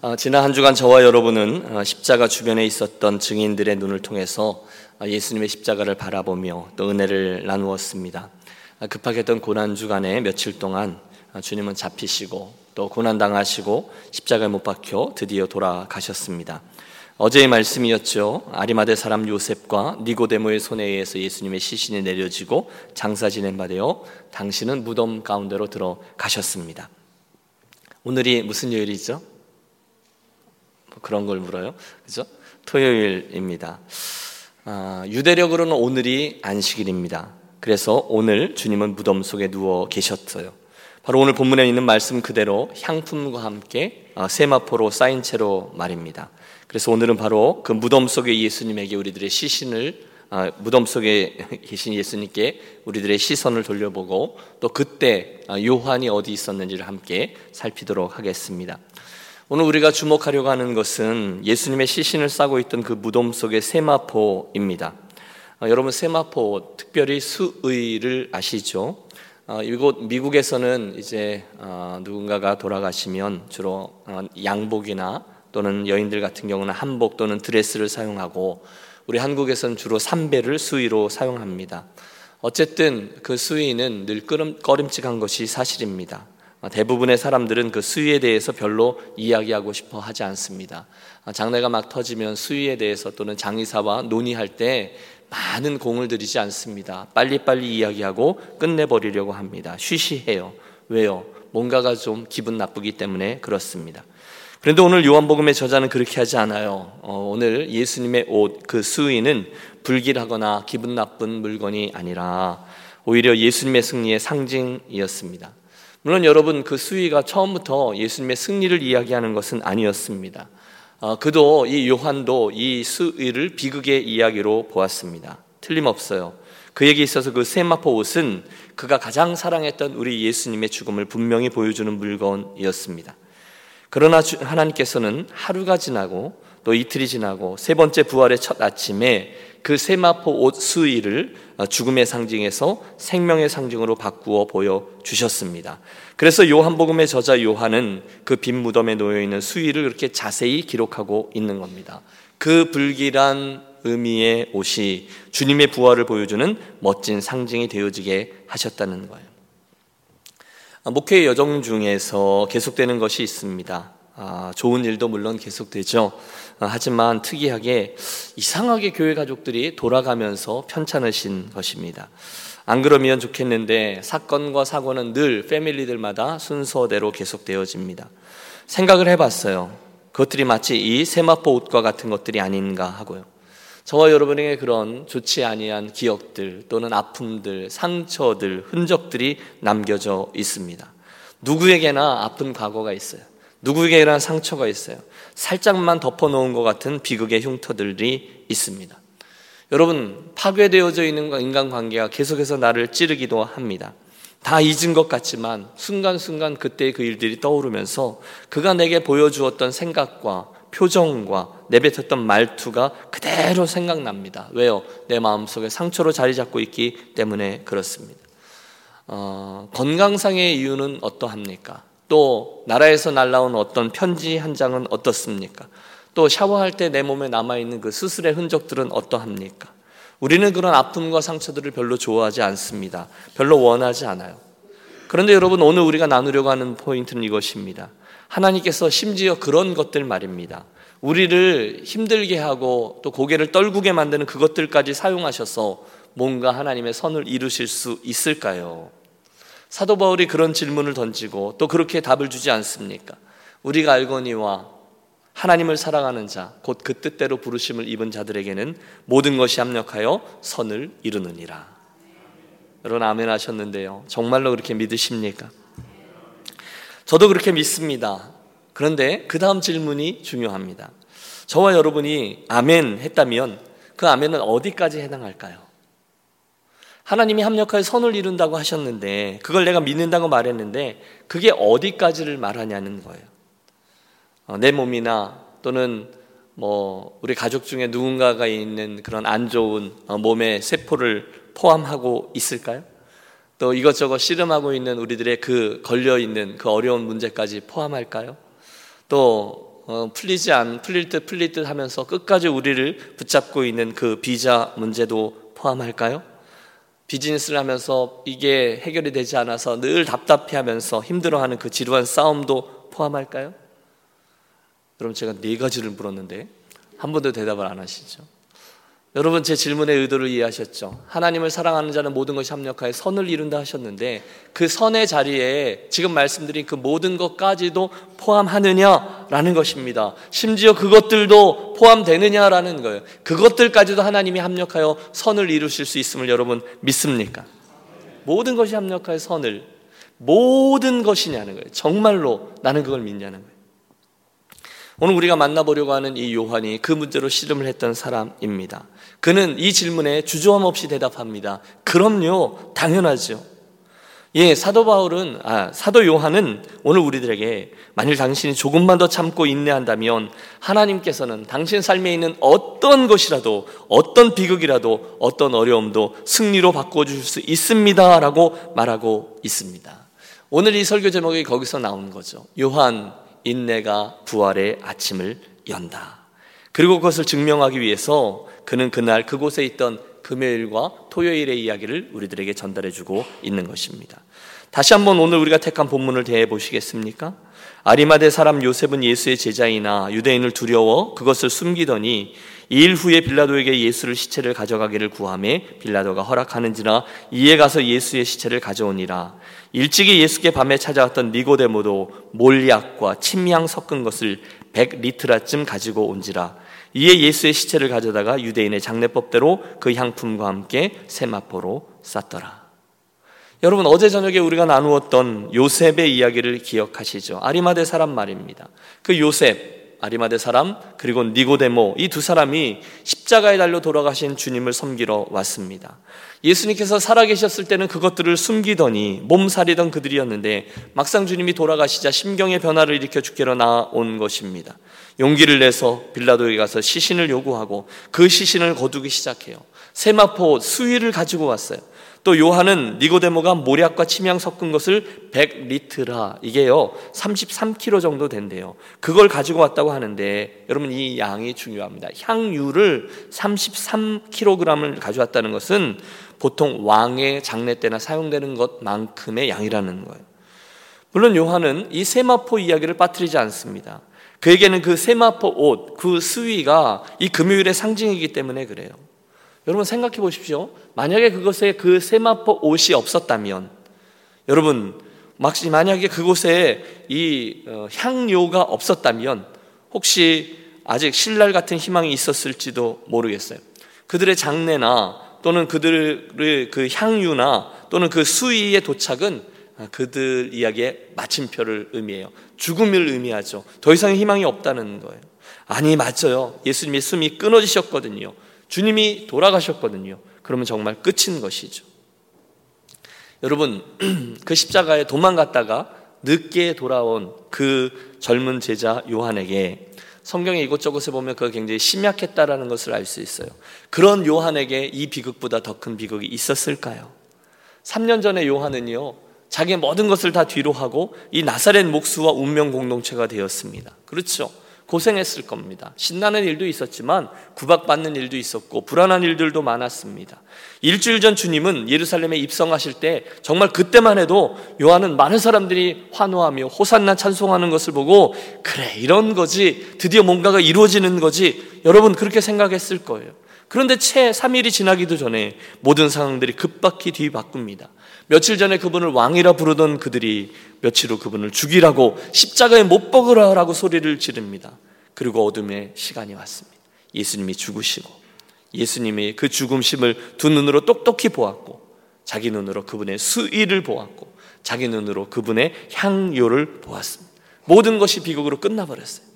어, 지난 한 주간 저와 여러분은 어, 십자가 주변에 있었던 증인들의 눈을 통해서 어, 예수님의 십자가를 바라보며 또 은혜를 나누었습니다. 급하게 했던 고난 주간에 며칠 동안 주님은 잡히시고 또 고난 당하시고 십자가에 못 박혀 드디어 돌아가셨습니다. 어제의 말씀이었죠. 아리마대 사람 요셉과 니고데모의 손에 의해서 예수님의 시신이 내려지고 장사 지낸 바 되어 당신은 무덤 가운데로 들어가셨습니다. 오늘이 무슨 요일이죠? 뭐 그런 걸 물어요. 그죠? 토요일입니다. 아, 유대력으로는 오늘이 안식일입니다. 그래서 오늘 주님은 무덤 속에 누워 계셨어요. 바로 오늘 본문에 있는 말씀 그대로 향품과 함께 아, 세마포로 쌓인 채로 말입니다. 그래서 오늘은 바로 그 무덤 속에 예수님에게 우리들의 시신을 아, 무덤 속에 계신 예수님께 우리들의 시선을 돌려보고 또 그때 아, 요한이 어디 있었는지를 함께 살피도록 하겠습니다. 오늘 우리가 주목하려고 하는 것은 예수님의 시신을 싸고 있던 그 무덤 속의 세마포입니다. 아, 여러분 세마포 특별히 수의를 아시죠? 이곳 미국에서는 이제 누군가가 돌아가시면 주로 양복이나 또는 여인들 같은 경우는 한복 또는 드레스를 사용하고 우리 한국에서는 주로 삼배를 수의로 사용합니다. 어쨌든 그 수의는 늘 꺼림칙한 것이 사실입니다. 대부분의 사람들은 그 수위에 대해서 별로 이야기하고 싶어 하지 않습니다. 장례가 막 터지면 수위에 대해서 또는 장의사와 논의할 때 많은 공을 들이지 않습니다. 빨리빨리 이야기하고 끝내버리려고 합니다. 쉬쉬해요. 왜요? 뭔가가 좀 기분 나쁘기 때문에 그렇습니다. 그런데 오늘 요한복음의 저자는 그렇게 하지 않아요. 어, 오늘 예수님의 옷, 그 수의는 불길하거나 기분 나쁜 물건이 아니라 오히려 예수님의 승리의 상징이었습니다. 물론 여러분 그 수위가 처음부터 예수님의 승리를 이야기하는 것은 아니었습니다. 어, 그도 이 요한도 이 수위를 비극의 이야기로 보았습니다. 틀림없어요. 그에게 있어서 그 세마포 옷은 그가 가장 사랑했던 우리 예수님의 죽음을 분명히 보여주는 물건이었습니다. 그러나 하나님께서는 하루가 지나고 또 이틀이 지나고 세 번째 부활의 첫 아침에 그 세마포 옷 수의를 어, 죽음의 상징에서 생명의 상징으로 바꾸어 보여 주셨습니다. 그래서 요한복음의 저자 요한은 그 빈 무덤에 놓여 있는 수의를 그렇게 자세히 기록하고 있는 겁니다. 그 불길한 의미의 옷이 주님의 부활을 보여주는 멋진 상징이 되어지게 하셨다는 거예요. 아, 목회 여정 중에서 계속되는 것이 있습니다. 아, 좋은 일도 물론 계속되죠. 아, 하지만 특이하게 이상하게 교회 가족들이 돌아가면서 편찮으신 것입니다. 안 그러면 좋겠는데 사건과 사고는 늘 패밀리들마다 순서대로 계속되어집니다. 생각을 해봤어요. 그것들이 마치 이 세마포 옷과 같은 것들이 아닌가 하고요. 저와 여러분에게 그런 좋지 아니한 기억들 또는 아픔들, 상처들, 흔적들이 남겨져 있습니다. 누구에게나 아픈 과거가 있어요. 누구에게나 상처가 있어요. 살짝만 덮어놓은 것 같은 비극의 흉터들이 있습니다. 여러분, 파괴되어져 있는 인간관계가 계속해서 나를 찌르기도 합니다. 다 잊은 것 같지만 순간순간 그때의 그 일들이 떠오르면서 그가 내게 보여주었던 생각과 표정과 내뱉었던 말투가 그대로 생각납니다. 왜요? 내 마음속에 상처로 자리 잡고 있기 때문에 그렇습니다. 어, 건강상의 이유는 어떠합니까? 또 나라에서 날라온 어떤 편지 한 장은 어떻습니까? 또 샤워할 때 내 몸에 남아있는 그 수술의 흔적들은 어떠합니까? 우리는 그런 아픔과 상처들을 별로 좋아하지 않습니다. 별로 원하지 않아요. 그런데 여러분 오늘 우리가 나누려고 하는 포인트는 이것입니다. 하나님께서 심지어 그런 것들 말입니다. 우리를 힘들게 하고 또 고개를 떨구게 만드는 그것들까지 사용하셔서 뭔가 하나님의 선을 이루실 수 있을까요? 사도 바울이 그런 질문을 던지고 또 그렇게 답을 주지 않습니까? 우리가 알거니와 하나님을 사랑하는 자, 곧 그 뜻대로 부르심을 입은 자들에게는 모든 것이 합력하여 선을 이루느니라. 여러분 아멘 하셨는데요. 정말로 그렇게 믿으십니까? 저도 그렇게 믿습니다. 그런데 그 다음 질문이 중요합니다. 저와 여러분이 아멘 했다면 그 아멘은 어디까지 해당할까요? 하나님이 합력하여 선을 이룬다고 하셨는데 그걸 내가 믿는다고 말했는데 그게 어디까지를 말하냐는 거예요. 어, 내 몸이나 또는 뭐 우리 가족 중에 누군가가 있는 그런 안 좋은 어, 몸의 세포를 포함하고 있을까요? 또 이것저것 씨름하고 있는 우리들의 그 걸려 있는 그 어려운 문제까지 포함할까요? 또 어, 풀리지 않 풀릴 듯 풀릴 듯 하면서 끝까지 우리를 붙잡고 있는 그 비자 문제도 포함할까요? 비즈니스를 하면서 이게 해결이 되지 않아서 늘 답답해하면서 힘들어하는 그 지루한 싸움도 포함할까요? 여러분 제가 네 가지를 물었는데 한 번도 대답을 안 하시죠. 여러분 제 질문의 의도를 이해하셨죠? 하나님을 사랑하는 자는 모든 것이 합력하여 선을 이룬다 하셨는데 그 선의 자리에 지금 말씀드린 그 모든 것까지도 포함하느냐라는 것입니다. 심지어 그것들도 포함되느냐라는 거예요. 그것들까지도 하나님이 합력하여 선을 이루실 수 있음을 여러분 믿습니까? 모든 것이 합력하여 선을 모든 것이냐는 거예요. 정말로 나는 그걸 믿냐는 거예요. 오늘 우리가 만나보려고 하는 이 요한이 그 문제로 씨름을 했던 사람입니다. 그는 이 질문에 주저함 없이 대답합니다. 그럼요, 당연하죠. 예, 사도 바울은, 아, 사도 요한은 오늘 우리들에게 만일 당신이 조금만 더 참고 인내한다면 하나님께서는 당신 삶에 있는 어떤 것이라도, 어떤 비극이라도, 어떤 어려움도 승리로 바꿔주실 수 있습니다. 라고 말하고 있습니다. 오늘 이 설교 제목이 거기서 나온 거죠. 요한, 인내가 부활의 아침을 연다. 그리고 그것을 증명하기 위해서 그는 그날 그곳에 있던 금요일과 토요일의 이야기를 우리들에게 전달해 주고 있는 것입니다. 다시 한번 오늘 우리가 택한 본문을 대해 보시겠습니까? 아리마대 사람 요셉은 예수의 제자이나 유대인을 두려워 그것을 숨기더니 일 후에 빌라도에게 예수를 시체를 가져가기를 구함에 빌라도가 허락하는지라 이에 가서 예수의 시체를 가져오니라 일찍이 예수께 밤에 찾아왔던 니고데모도 몰약과 침향 섞은 것을 100리트라쯤 가지고 온지라 이에 예수의 시체를 가져다가 유대인의 장례법대로 그 향품과 함께 세마포로 쌌더라. 여러분 어제 저녁에 우리가 나누었던 요셉의 이야기를 기억하시죠? 아리마대 사람 말입니다. 그 요셉 아리마대 사람 그리고 니고데모 이 두 사람이 십자가에 달려 돌아가신 주님을 섬기러 왔습니다. 예수님께서 살아계셨을 때는 그것들을 숨기더니 몸살이던 그들이었는데 막상 주님이 돌아가시자 심경의 변화를 일으켜 주께로 나온 것입니다. 용기를 내서 빌라도에 가서 시신을 요구하고 그 시신을 거두기 시작해요. 세마포 수위를 가지고 왔어요. 또 요한은 니고데모가 모략과 침향 섞은 것을 100리트라 이게요 33kg 정도 된대요. 그걸 가지고 왔다고 하는데 여러분 이 양이 중요합니다. 향유를 33kg을 가져왔다는 것은 보통 왕의 장례 때나 사용되는 것만큼의 양이라는 거예요. 물론 요한은 이 세마포 이야기를 빠뜨리지 않습니다. 그에게는 그 세마포 옷, 그 수위가 이 금요일의 상징이기 때문에 그래요. 여러분 생각해 보십시오. 만약에 그것에 그 세마포 옷이 없었다면, 여러분, 만약에 그곳에 이 어, 향료가 없었다면, 혹시 아직 신랄 같은 희망이 있었을지도 모르겠어요. 그들의 장례나 또는 그들의 그 향유나 또는 그 수위의 도착은 그들 이야기의 마침표를 의미해요. 죽음을 의미하죠. 더 이상 희망이 없다는 거예요. 아니, 맞아요. 예수님의 숨이 끊어지셨거든요. 주님이 돌아가셨거든요. 그러면 정말 끝인 것이죠. 여러분, 그 십자가에 도망갔다가 늦게 돌아온 그 젊은 제자 요한에게 성경의 이곳저곳에 보면 그가 굉장히 심약했다라는 것을 알 수 있어요. 그런 요한에게 이 비극보다 더 큰 비극이 있었을까요? 3년 전에 요한은요, 자기의 모든 것을 다 뒤로 하고 이 나사렛 목수와 운명 공동체가 되었습니다. 그렇죠. 고생했을 겁니다. 신나는 일도 있었지만 구박받는 일도 있었고 불안한 일들도 많았습니다. 일주일 전 주님은 예루살렘에 입성하실 때 정말 그때만 해도 요한은 많은 사람들이 환호하며 호산나 찬송하는 것을 보고 그래 이런 거지 드디어 뭔가가 이루어지는 거지 여러분 그렇게 생각했을 거예요. 그런데 채 3일이 지나기도 전에 모든 상황들이 급박히 뒤바꿉니다. 며칠 전에 그분을 왕이라 부르던 그들이 며칠 후 그분을 죽이라고 십자가에 못 박으라라고 소리를 지릅니다. 그리고 어둠의 시간이 왔습니다. 예수님이 죽으시고 예수님이 그 죽음심을 두 눈으로 똑똑히 보았고 자기 눈으로 그분의 수의를 보았고 자기 눈으로 그분의 향료를 보았습니다. 모든 것이 비극으로 끝나버렸어요.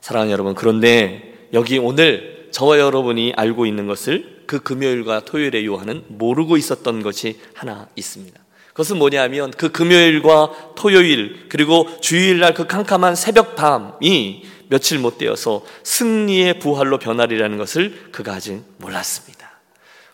사랑하는 여러분, 그런데 여기 오늘 저와 여러분이 알고 있는 것을 그 금요일과 토요일에 요한은 모르고 있었던 것이 하나 있습니다. 그것은 뭐냐면 그 금요일과 토요일 그리고 주일날 그 캄캄한 새벽 밤이 며칠 못 되어서 승리의 부활로 변하리라는 것을 그가 아직 몰랐습니다.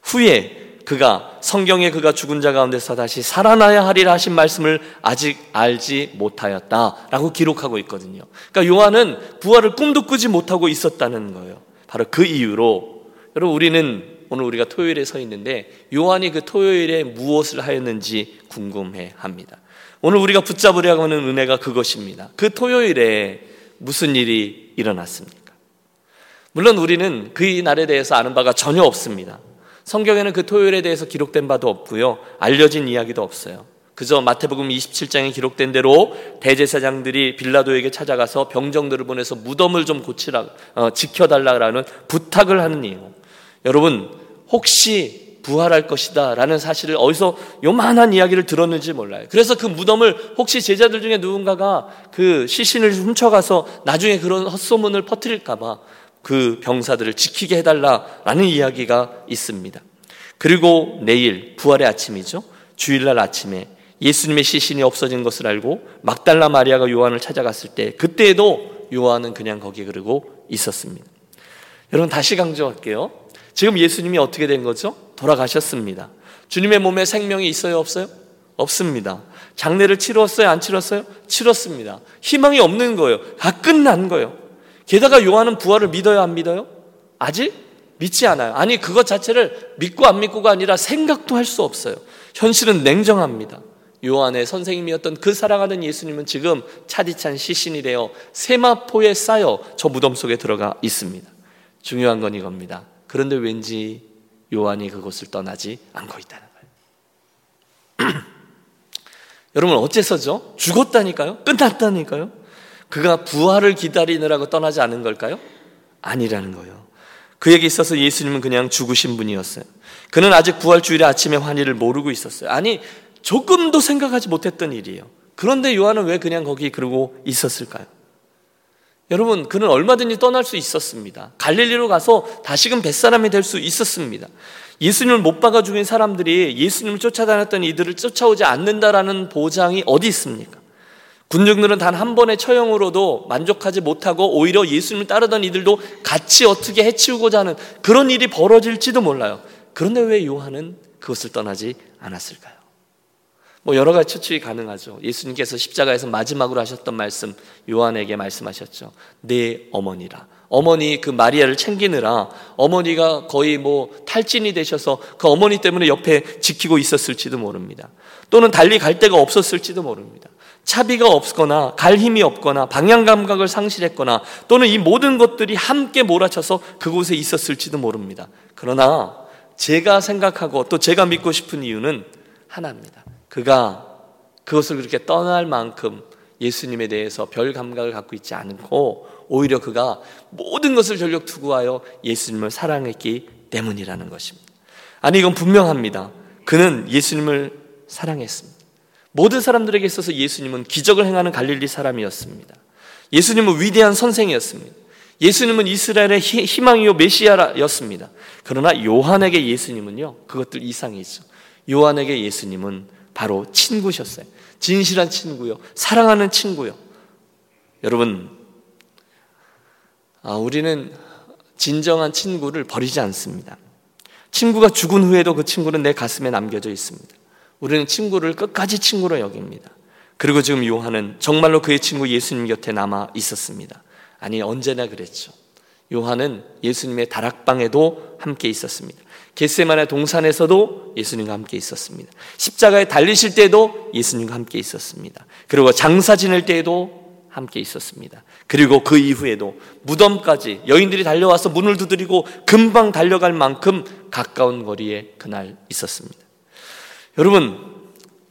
후에 그가 성경에 그가 죽은 자 가운데서 다시 살아나야 하리라 하신 말씀을 아직 알지 못하였다라고 기록하고 있거든요. 그러니까 요한은 부활을 꿈도 꾸지 못하고 있었다는 거예요. 바로 그 이유로 여러분 우리는 오늘 우리가 토요일에 서 있는데 요한이 그 토요일에 무엇을 하였는지 궁금해 합니다. 오늘 우리가 붙잡으려고 하는 은혜가 그것입니다. 그 토요일에 무슨 일이 일어났습니까? 물론 우리는 그 날에 대해서 아는 바가 전혀 없습니다. 성경에는 그 토요일에 대해서 기록된 바도 없고요. 알려진 이야기도 없어요. 그저 마태복음 27장에 기록된 대로 대제사장들이 빌라도에게 찾아가서 병정들을 보내서 무덤을 좀 고치라, 어, 지켜달라라는 부탁을 하는 내용. 여러분, 혹시 부활할 것이다 라는 사실을 어디서 요만한 이야기를 들었는지 몰라요. 그래서 그 무덤을 혹시 제자들 중에 누군가가 그 시신을 훔쳐가서 나중에 그런 헛소문을 퍼뜨릴까봐 그 병사들을 지키게 해달라라는 이야기가 있습니다. 그리고 내일 부활의 아침이죠. 주일날 아침에 예수님의 시신이 없어진 것을 알고 막달라 마리아가 요한을 찾아갔을 때 그때에도 요한은 그냥 거기 그러고 있었습니다. 여러분 다시 강조할게요. 지금 예수님이 어떻게 된 거죠? 돌아가셨습니다. 주님의 몸에 생명이 있어요, 없어요? 없습니다. 장례를 치렀어요, 안 치렀어요? 치렀습니다. 희망이 없는 거예요. 다 끝난 거예요. 게다가 요한은 부활을 믿어요, 안 믿어요? 아직 믿지 않아요. 아니, 그것 자체를 믿고 안 믿고가 아니라 생각도 할 수 없어요. 현실은 냉정합니다. 요한의 선생님이었던 그 사랑하는 예수님은 지금 차디찬 시신이 되어 세마포에 쌓여 저 무덤 속에 들어가 있습니다. 중요한 건 이겁니다. 그런데 왠지 요한이 그곳을 떠나지 않고 있다는 거예요. 여러분 어째서죠? 죽었다니까요? 끝났다니까요? 그가 부활을 기다리느라고 떠나지 않은 걸까요? 아니라는 거예요. 그에게 있어서 예수님은 그냥 죽으신 분이었어요. 그는 아직 부활 주일의 아침에 환희를 모르고 있었어요. 아니, 조금도 생각하지 못했던 일이에요. 그런데 요한은 왜 그냥 거기 그러고 있었을까요? 여러분, 그는 얼마든지 떠날 수 있었습니다. 갈릴리로 가서 다시금 뱃사람이 될 수 있었습니다. 예수님을 못 박아 죽인 사람들이 예수님을 쫓아다녔던 이들을 쫓아오지 않는다라는 보장이 어디 있습니까? 군중들은 단 한 번의 처형으로도 만족하지 못하고 오히려 예수님을 따르던 이들도 같이 어떻게 해치우고자 하는 그런 일이 벌어질지도 몰라요. 그런데 왜 요한은 그것을 떠나지 않았을까요? 뭐 여러 가지 추측이 가능하죠. 예수님께서 십자가에서 마지막으로 하셨던 말씀 요한에게 말씀하셨죠. 내 어머니라. 어머니 그 마리아를 챙기느라 어머니가 거의 뭐 탈진이 되셔서 그 어머니 때문에 옆에 지키고 있었을지도 모릅니다. 또는 달리 갈 데가 없었을지도 모릅니다. 차비가 없거나 갈 힘이 없거나 방향 감각을 상실했거나 또는 이 모든 것들이 함께 몰아쳐서 그곳에 있었을지도 모릅니다. 그러나 제가 생각하고 또 제가 믿고 싶은 이유는 하나입니다. 그가 그것을 그렇게 떠날 만큼 예수님에 대해서 별 감각을 갖고 있지 않고 오히려 그가 모든 것을 전력 투구하여 예수님을 사랑했기 때문이라는 것입니다. 아니 이건 분명합니다. 그는 예수님을 사랑했습니다. 모든 사람들에게 있어서 예수님은 기적을 행하는 갈릴리 사람이었습니다. 예수님은 위대한 선생이었습니다. 예수님은 이스라엘의 희망이요 메시아였습니다. 그러나 요한에게 예수님은요 그것들 이상이죠. 요한에게 예수님은 바로 친구셨어요. 진실한 친구요. 사랑하는 친구요. 여러분, 아, 우리는 진정한 친구를 버리지 않습니다. 친구가 죽은 후에도 그 친구는 내 가슴에 남겨져 있습니다. 우리는 친구를 끝까지 친구로 여깁니다. 그리고 지금 요한은 정말로 그의 친구 예수님 곁에 남아 있었습니다. 아니, 언제나 그랬죠. 요한은 예수님의 다락방에도 함께 있었습니다. 겟세만의 동산에서도 예수님과 함께 있었습니다. 십자가에 달리실 때도 예수님과 함께 있었습니다. 그리고 장사 지낼 때에도 함께 있었습니다. 그리고 그 이후에도 무덤까지 여인들이 달려와서 문을 두드리고 금방 달려갈 만큼 가까운 거리에 그날 있었습니다. 여러분,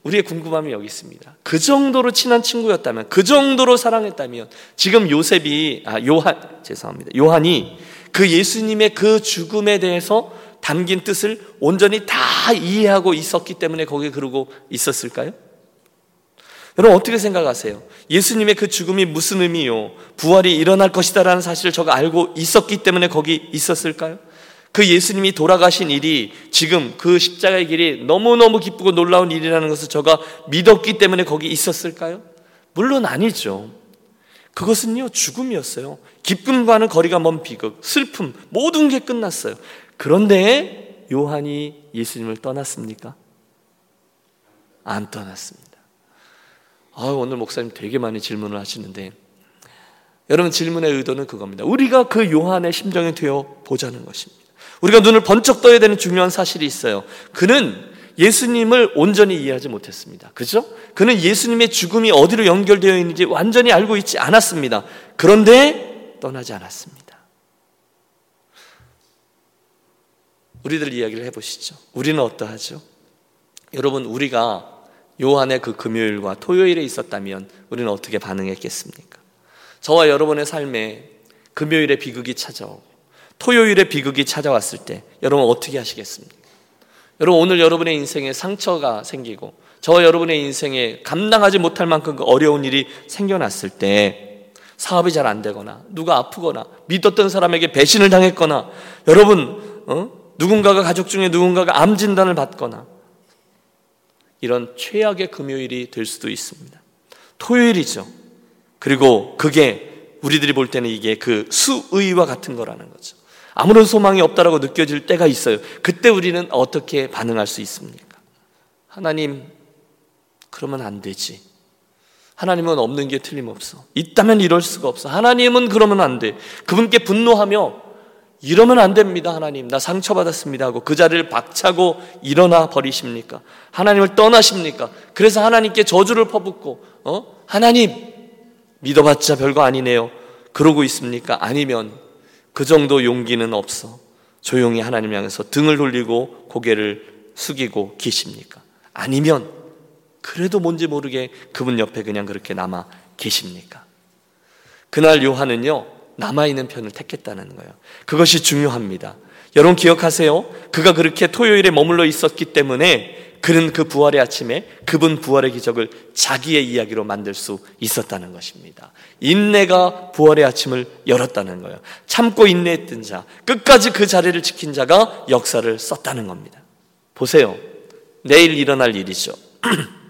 우리의 궁금함이 여기 있습니다. 그 정도로 친한 친구였다면, 그 정도로 사랑했다면, 지금 요셉이, 아, 요한, 죄송합니다. 요한이 그 예수님의 그 죽음에 대해서 담긴 뜻을 온전히 다 이해하고 있었기 때문에 거기에 그러고 있었을까요? 여러분 어떻게 생각하세요? 예수님의 그 죽음이 무슨 의미요? 부활이 일어날 것이다라는 사실을 저가 알고 있었기 때문에 거기 있었을까요? 그 예수님이 돌아가신 일이 지금 그 십자가의 길이 너무너무 기쁘고 놀라운 일이라는 것을 저가 믿었기 때문에 거기 있었을까요? 물론 아니죠. 그것은요, 죽음이었어요. 기쁨과는 거리가 먼 비극, 슬픔, 모든 게 끝났어요. 그런데 요한이 예수님을 떠났습니까? 안 떠났습니다. 아, 오늘 목사님 되게 많이 질문을 하시는데 여러분 질문의 의도는 그겁니다. 우리가 그 요한의 심정이 되어 보자는 것입니다. 우리가 눈을 번쩍 떠야 되는 중요한 사실이 있어요. 그는 예수님을 온전히 이해하지 못했습니다. 그죠? 그는 예수님의 죽음이 어디로 연결되어 있는지 완전히 알고 있지 않았습니다. 그런데 떠나지 않았습니다. 우리들 이야기를 해보시죠. 우리는 어떠하죠? 여러분, 우리가 요한의 그 금요일과 토요일에 있었다면 우리는 어떻게 반응했겠습니까? 저와 여러분의 삶에 금요일에 비극이 찾아오고 토요일에 비극이 찾아왔을 때 여러분 어떻게 하시겠습니까? 여러분 오늘 여러분의 인생에 상처가 생기고 저와 여러분의 인생에 감당하지 못할 만큼 그 어려운 일이 생겨났을 때 사업이 잘 안 되거나 누가 아프거나 믿었던 사람에게 배신을 당했거나 여러분 어? 누군가가 가족 중에 누군가가 암 진단을 받거나 이런 최악의 금요일이 될 수도 있습니다. 토요일이죠. 그리고 그게 우리들이 볼 때는 이게 그 수의와 같은 거라는 거죠. 아무런 소망이 없다라고 느껴질 때가 있어요. 그때 우리는 어떻게 반응할 수 있습니까? 하나님, 그러면 안 되지. 하나님은 없는 게 틀림없어. 있다면 이럴 수가 없어. 하나님은 그러면 안 돼. 그분께 분노하며 이러면 안 됩니다, 하나님. 나 상처받았습니다 하고 그 자리를 박차고 일어나 버리십니까? 하나님을 떠나십니까? 그래서 하나님께 저주를 퍼붓고, 어? 하나님, 믿어봤자 별거 아니네요. 그러고 있습니까? 아니면 그 정도 용기는 없어. 조용히 하나님 향해서 등을 돌리고 고개를 숙이고 계십니까? 아니면 그래도 뭔지 모르게 그분 옆에 그냥 그렇게 남아 계십니까? 그날 요한은요, 남아있는 편을 택했다는 거예요. 그것이 중요합니다. 여러분 기억하세요? 그가 그렇게 토요일에 머물러 있었기 때문에 그는 그 부활의 아침에 그분 부활의 기적을 자기의 이야기로 만들 수 있었다는 것입니다. 인내가 부활의 아침을 열었다는 거예요. 참고 인내했던 자, 끝까지 그 자리를 지킨 자가 역사를 썼다는 겁니다. 보세요. 내일 일어날 일이죠.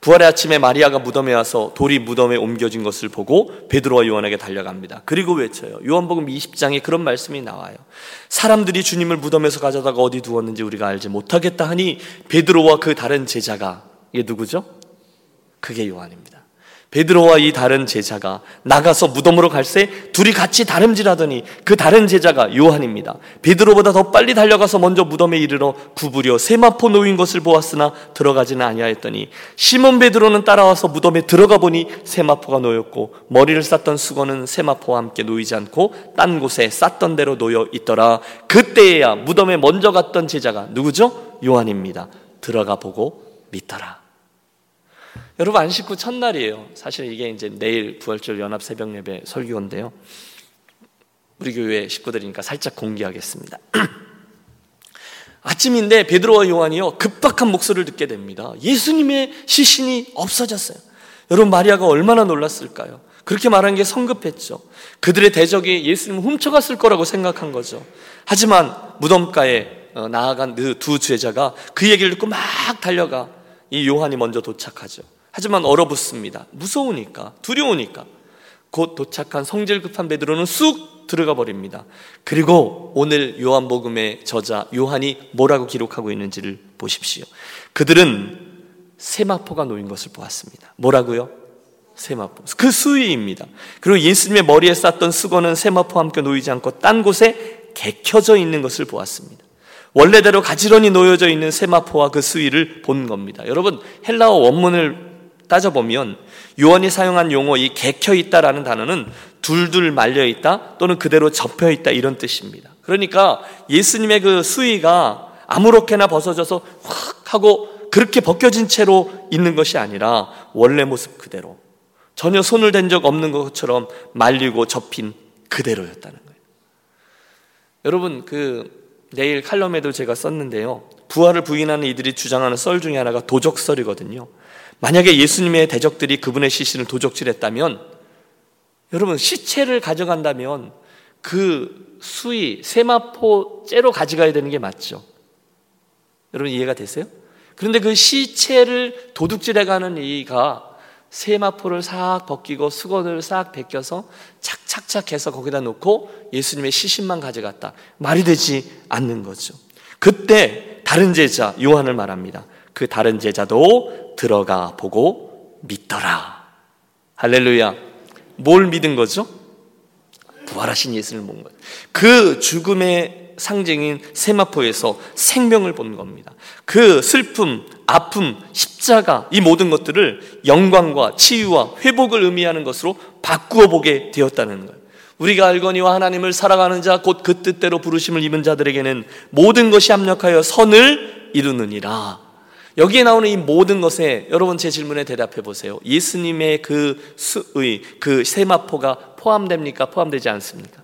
부활의 아침에 마리아가 무덤에 와서 돌이 무덤에 옮겨진 것을 보고 베드로와 요한에게 달려갑니다. 그리고 외쳐요. 요한복음 20장에 그런 말씀이 나와요. 사람들이 주님을 무덤에서 가져다가 어디 두었는지 우리가 알지 못하겠다 하니 베드로와 그 다른 제자가 이게 누구죠? 그게 요한입니다. 베드로와 이 다른 제자가 나가서 무덤으로 갈새 둘이 같이 다름질하더니 그 다른 제자가 요한입니다. 베드로보다 더 빨리 달려가서 먼저 무덤에 이르러 구부려 세마포 놓인 것을 보았으나 들어가지는 아니하였더니 시몬 베드로는 따라와서 무덤에 들어가 보니 세마포가 놓였고 머리를 쌌던 수건은 세마포와 함께 놓이지 않고 딴 곳에 쌌던 대로 놓여 있더라. 그때에야 무덤에 먼저 갔던 제자가 누구죠? 요한입니다. 들어가 보고 믿더라. 여러분 안식구 첫날이에요. 사실 이게 이제 내일 부활절 연합 새벽 예배 설교인데요. 우리 교회 식구들이니까 살짝 공개하겠습니다. 아침인데 베드로와 요한이요 급박한 목소리를 듣게 됩니다. 예수님의 시신이 없어졌어요. 여러분 마리아가 얼마나 놀랐을까요? 그렇게 말한 게 성급했죠. 그들의 대적이 예수님을 훔쳐갔을 거라고 생각한 거죠. 하지만 무덤가에 어, 나아간 그 두 제자가 그 얘기를 듣고 막 달려가 이 요한이 먼저 도착하죠. 하지만 얼어붙습니다. 무서우니까, 두려우니까. 곧 도착한 성질 급한 베드로는 쑥 들어가 버립니다. 그리고 오늘 요한복음의 저자 요한이 뭐라고 기록하고 있는지를 보십시오. 그들은 세마포가 놓인 것을 보았습니다. 뭐라고요? 세마포. 그 수위입니다. 그리고 예수님의 머리에 쌌던 수건은 세마포와 함께 놓이지 않고 딴 곳에 개켜져 있는 것을 보았습니다. 원래대로 가지런히 놓여져 있는 세마포와 그 수위를 본 겁니다. 여러분 헬라어 원문을 따져보면 요한이 사용한 용어 이 개켜 있다라는 단어는 둘둘 말려 있다 또는 그대로 접혀 있다 이런 뜻입니다. 그러니까 예수님의 그 수위가 아무렇게나 벗어져서 확 하고 그렇게 벗겨진 채로 있는 것이 아니라 원래 모습 그대로 전혀 손을 댄 적 없는 것처럼 말리고 접힌 그대로였다는 거예요. 여러분 그 내일 칼럼에도 제가 썼는데요. 부활을 부인하는 이들이 주장하는 썰 중에 하나가 도적설이거든요. 만약에 예수님의 대적들이 그분의 시신을 도적질했다면 여러분 시체를 가져간다면 그 수위 세마포 째로 가져가야 되는 게 맞죠. 여러분 이해가 되세요? 그런데 그 시체를 도둑질해 가는 이가 세마포를 싹 벗기고 수건을 싹 벗겨서 착착착 해서 거기다 놓고 예수님의 시신만 가져갔다. 말이 되지 않는 거죠. 그때 다른 제자 요한을 말합니다. 그 다른 제자도 들어가 보고 믿더라. 할렐루야. 뭘 믿은 거죠? 부활하신 예수를 본 것. 그 죽음의 상징인 세마포에서 생명을 본 겁니다. 그 슬픔, 아픔, 십자가 이 모든 것들을 영광과 치유와 회복을 의미하는 것으로 바꾸어 보게 되었다는 거예요. 우리가 알거니와 하나님을 살아가는 자 곧 그 뜻대로 부르심을 입은 자들에게는 모든 것이 합력하여 선을 이루느니라. 여기에 나오는 이 모든 것에 여러분 제 질문에 대답해 보세요. 예수님의 그 수의 그 세마포가 포함됩니까? 포함되지 않습니까?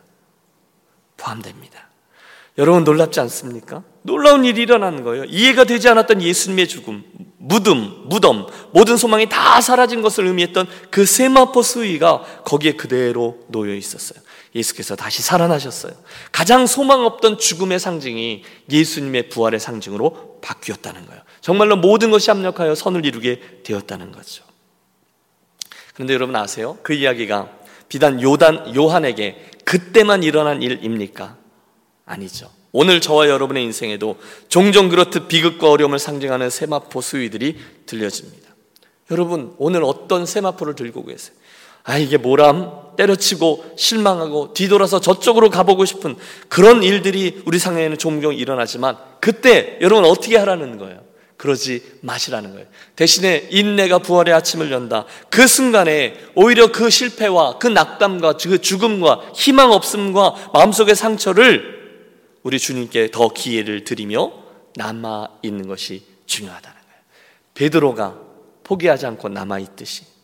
포함됩니다. 여러분 놀랍지 않습니까? 놀라운 일이 일어나는 거예요. 이해가 되지 않았던 예수님의 죽음, 무덤, 무덤, 모든 소망이 다 사라진 것을 의미했던 그 세마포 수위가 거기에 그대로 놓여 있었어요. 예수께서 다시 살아나셨어요. 가장 소망 없던 죽음의 상징이 예수님의 부활의 상징으로 바뀌었다는 거예요. 정말로 모든 것이 합력하여 선을 이루게 되었다는 거죠. 그런데 여러분 아세요? 그 이야기가 비단 요단 요한에게 그때만 일어난 일입니까? 아니죠. 오늘 저와 여러분의 인생에도 종종 그렇듯 비극과 어려움을 상징하는 세마포 수위들이 들려집니다. 여러분, 오늘 어떤 세마포를 들고 계세요? 아, 이게 뭐람? 때려치고 실망하고 뒤돌아서 저쪽으로 가보고 싶은 그런 일들이 우리 상황에는 종종 일어나지만 그때 여러분 어떻게 하라는 거예요? 그러지 마시라는 거예요. 대신에 인내가 부활의 아침을 연다. 그 순간에 오히려 그 실패와 그 낙담과 그 죽음과 희망 없음과 마음속의 상처를 우리 주님께 더 기회를 드리며 남아 있는 것이 중요하다는 거예요. 베드로가 포기하지 않고 남아 있듯이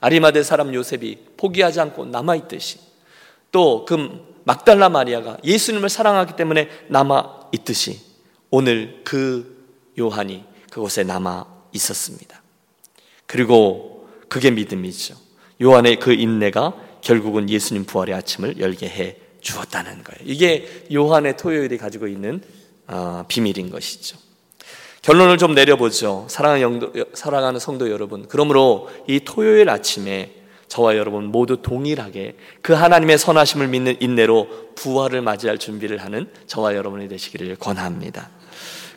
아리마대 사람 요셉이 포기하지 않고 남아 있듯이 또 그 막달라 마리아가 예수님을 사랑하기 때문에 남아 있듯이 오늘 그 요한이 그곳에 남아 있었습니다. 그리고 그게 믿음이죠. 요한의 그 인내가 결국은 예수님 부활의 아침을 열게 해 주었다는 거예요. 이게 요한의 토요일이 가지고 있는 어, 비밀인 것이죠. 결론을 좀 내려보죠. 사랑하는, 영도, 사랑하는 성도 여러분. 그러므로 이 토요일 아침에 저와 여러분 모두 동일하게 그 하나님의 선하심을 믿는 인내로 부활을 맞이할 준비를 하는 저와 여러분이 되시기를 권합니다.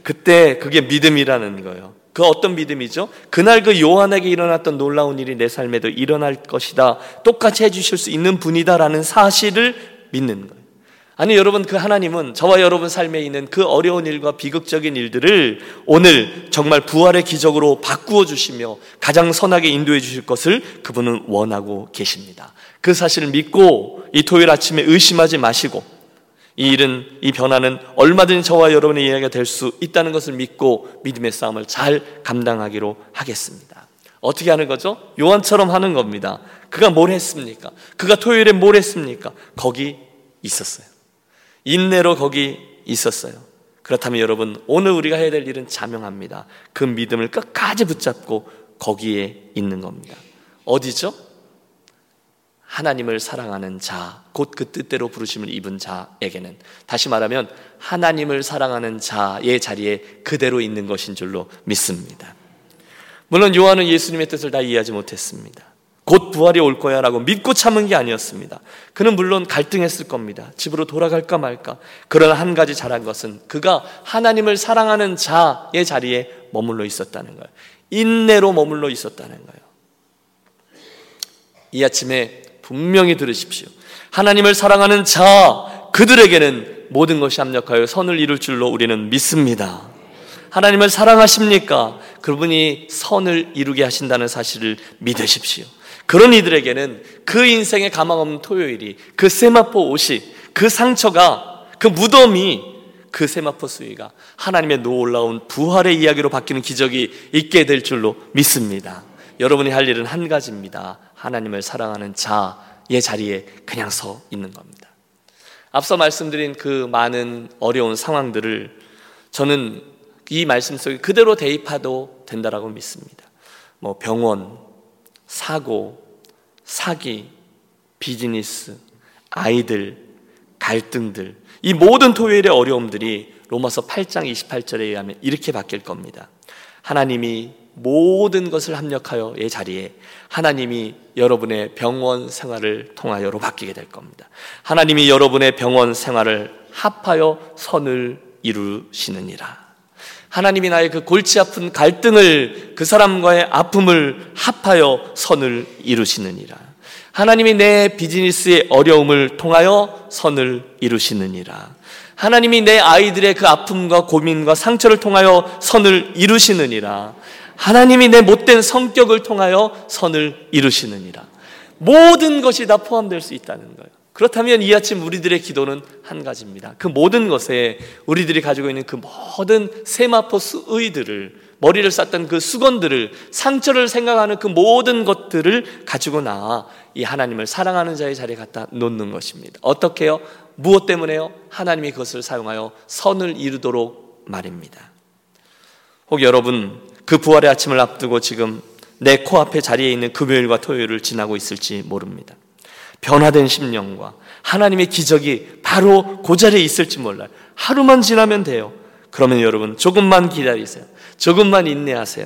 그때 그게 믿음이라는 거예요. 그 어떤 믿음이죠? 그날 그 요한에게 일어났던 놀라운 일이 내 삶에도 일어날 것이다. 똑같이 해주실 수 있는 분이다라는 사실을 믿는 거예요. 아니 여러분 그 하나님은 저와 여러분 삶에 있는 그 어려운 일과 비극적인 일들을 오늘 정말 부활의 기적으로 바꾸어 주시며 가장 선하게 인도해 주실 것을 그분은 원하고 계십니다. 그 사실을 믿고 이 토요일 아침에 의심하지 마시고 이 일은 이 변화는 얼마든지 저와 여러분의 이야기가 될 수 있다는 것을 믿고 믿음의 싸움을 잘 감당하기로 하겠습니다. 어떻게 하는 거죠? 요한처럼 하는 겁니다. 그가 뭘 했습니까? 그가 토요일에 뭘 했습니까? 거기 있었어요. 인내로 거기 있었어요. 그렇다면 여러분, 오늘 우리가 해야 될 일은 자명합니다. 그 믿음을 끝까지 붙잡고 거기에 있는 겁니다. 어디죠? 하나님을 사랑하는 자, 곧 그 뜻대로 부르심을 입은 자에게는 다시 말하면 하나님을 사랑하는 자의 자리에 그대로 있는 것인 줄로 믿습니다. 물론 요한은 예수님의 뜻을 다 이해하지 못했습니다. 곧 부활이 올 거야 라고 믿고 참은 게 아니었습니다. 그는 물론 갈등했을 겁니다. 집으로 돌아갈까 말까. 그러나 한 가지 잘한 것은 그가 하나님을 사랑하는 자의 자리에 머물러 있었다는 거예요. 인내로 머물러 있었다는 거예요. 이 아침에 분명히 들으십시오. 하나님을 사랑하는 자, 그들에게는 모든 것이 합력하여 선을 이룰 줄로 우리는 믿습니다. 하나님을 사랑하십니까? 그분이 선을 이루게 하신다는 사실을 믿으십시오. 그런 이들에게는 그 인생의 가망 없는 토요일이 그 세마포 옷이 그 상처가 그 무덤이 그 세마포 수위가 하나님의 놀라운 부활의 이야기로 바뀌는 기적이 있게 될 줄로 믿습니다. 여러분이 할 일은 한 가지입니다. 하나님을 사랑하는 자의 자리에 그냥 서 있는 겁니다. 앞서 말씀드린 그 많은 어려운 상황들을 저는 이 말씀 속에 그대로 대입하도 된다라고 믿습니다. 뭐 병원, 사고, 사기, 비즈니스, 아이들, 갈등들, 이 모든 토요일의 어려움들이 로마서 8장 28절에 의하면 이렇게 바뀔 겁니다. 하나님이 모든 것을 합력하여의 자리에 하나님이 여러분의 병원 생활을 통하여로 바뀌게 될 겁니다. 하나님이 여러분의 병원 생활을 합하여 선을 이루시느니라. 하나님이 나의 그 골치 아픈 갈등을 그 사람과의 아픔을 합하여 선을 이루시느니라. 하나님이 내 비즈니스의 어려움을 통하여 선을 이루시느니라. 하나님이 내 아이들의 그 아픔과 고민과 상처를 통하여 선을 이루시느니라. 하나님이 내 못된 성격을 통하여 선을 이루시느니라. 모든 것이 다 포함될 수 있다는 거예요. 그렇다면 이 아침 우리들의 기도는 한 가지입니다. 그 모든 것에 우리들이 가지고 있는 그 모든 세마포 수의들을 머리를 쌌던 그 수건들을 상처를 생각하는 그 모든 것들을 가지고 나와 이 하나님을 사랑하는 자의 자리에 갖다 놓는 것입니다. 어떻게요? 무엇 때문에요? 하나님이 그것을 사용하여 선을 이루도록 말입니다. 혹 여러분 그 부활의 아침을 앞두고 지금 내 코앞에 자리에 있는 금요일과 토요일을 지나고 있을지 모릅니다. 변화된 심령과 하나님의 기적이 바로 그 자리에 있을지 몰라요. 하루만 지나면 돼요. 그러면 여러분 조금만 기다리세요. 조금만 인내하세요.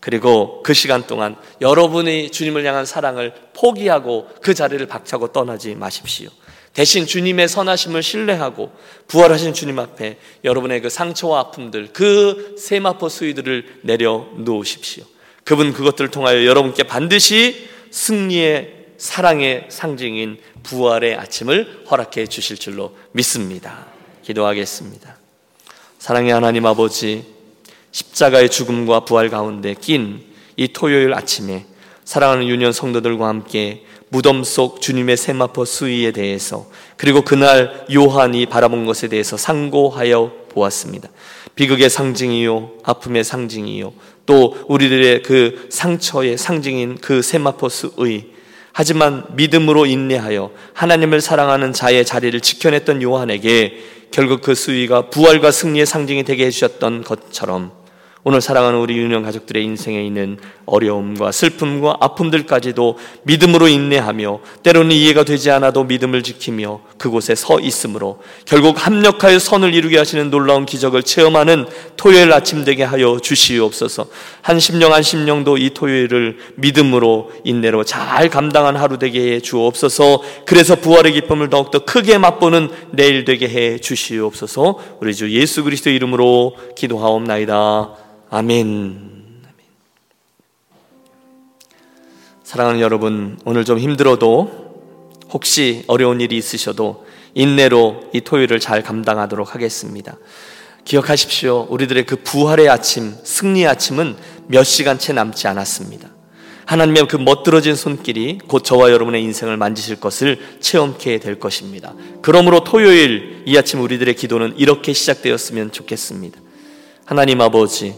그리고 그 시간 동안 여러분이 주님을 향한 사랑을 포기하고 그 자리를 박차고 떠나지 마십시오. 대신 주님의 선하심을 신뢰하고 부활하신 주님 앞에 여러분의 그 상처와 아픔들, 그 세마포 수위들을 내려 놓으십시오. 그분 그것들을 통하여 여러분께 반드시 승리의 사랑의 상징인 부활의 아침을 허락해 주실 줄로 믿습니다. 기도하겠습니다. 사랑의 하나님 아버지, 십자가의 죽음과 부활 가운데 낀 이 토요일 아침에 사랑하는 유년 성도들과 함께 무덤 속 주님의 세마포 수위에 대해서 그리고 그날 요한이 바라본 것에 대해서 상고하여 보았습니다. 비극의 상징이요, 아픔의 상징이요, 또 우리들의 그 상처의 상징인 그 세마포 수의 하지만 믿음으로 인내하여 하나님을 사랑하는 자의 자리를 지켜냈던 요한에게 결국 그 수위가 부활과 승리의 상징이 되게 해주셨던 것처럼 오늘 사랑하는 우리 유년 가족들의 인생에 있는 어려움과 슬픔과 아픔들까지도 믿음으로 인내하며 때로는 이해가 되지 않아도 믿음을 지키며 그곳에 서 있으므로 결국 합력하여 선을 이루게 하시는 놀라운 기적을 체험하는 토요일 아침 되게 하여 주시옵소서. 한 심령 한 심령도 이 토요일을 믿음으로 인내로 잘 감당한 하루 되게 해 주옵소서. 그래서 부활의 기쁨을 더욱더 크게 맛보는 내일 되게 해 주시옵소서. 우리 주 예수 그리스도 이름으로 기도하옵나이다. 아멘. 사랑하는 여러분, 오늘 좀 힘들어도 혹시 어려운 일이 있으셔도 인내로 이 토요일을 잘 감당하도록 하겠습니다. 기억하십시오. 우리들의 그 부활의 아침, 승리의 아침은 몇 시간 채 남지 않았습니다. 하나님의 그 멋들어진 손길이 곧 저와 여러분의 인생을 만지실 것을 체험케 될 것입니다. 그러므로 토요일 이 아침 우리들의 기도는 이렇게 시작되었으면 좋겠습니다. 하나님 아버지,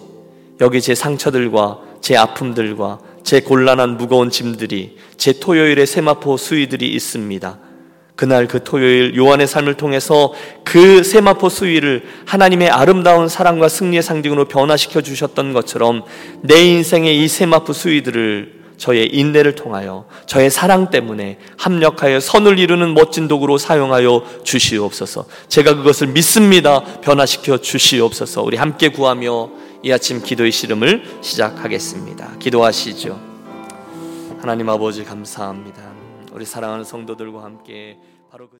여기 제 상처들과 제 아픔들과 제 곤란한 무거운 짐들이 제 토요일의 세마포 수위들이 있습니다. 그날 그 토요일 요한의 삶을 통해서 그 세마포 수위를 하나님의 아름다운 사랑과 승리의 상징으로 변화시켜 주셨던 것처럼 내 인생의 이 세마포 수위들을 저의 인내를 통하여 저의 사랑 때문에 합력하여 선을 이루는 멋진 도구로 사용하여 주시옵소서. 제가 그것을 믿습니다. 변화시켜 주시옵소서. 우리 함께 구하며 이 아침 기도의 씨름을 시작하겠습니다. 기도하시죠. 하나님 아버지 감사합니다. 우리 사랑하는 성도들과 함께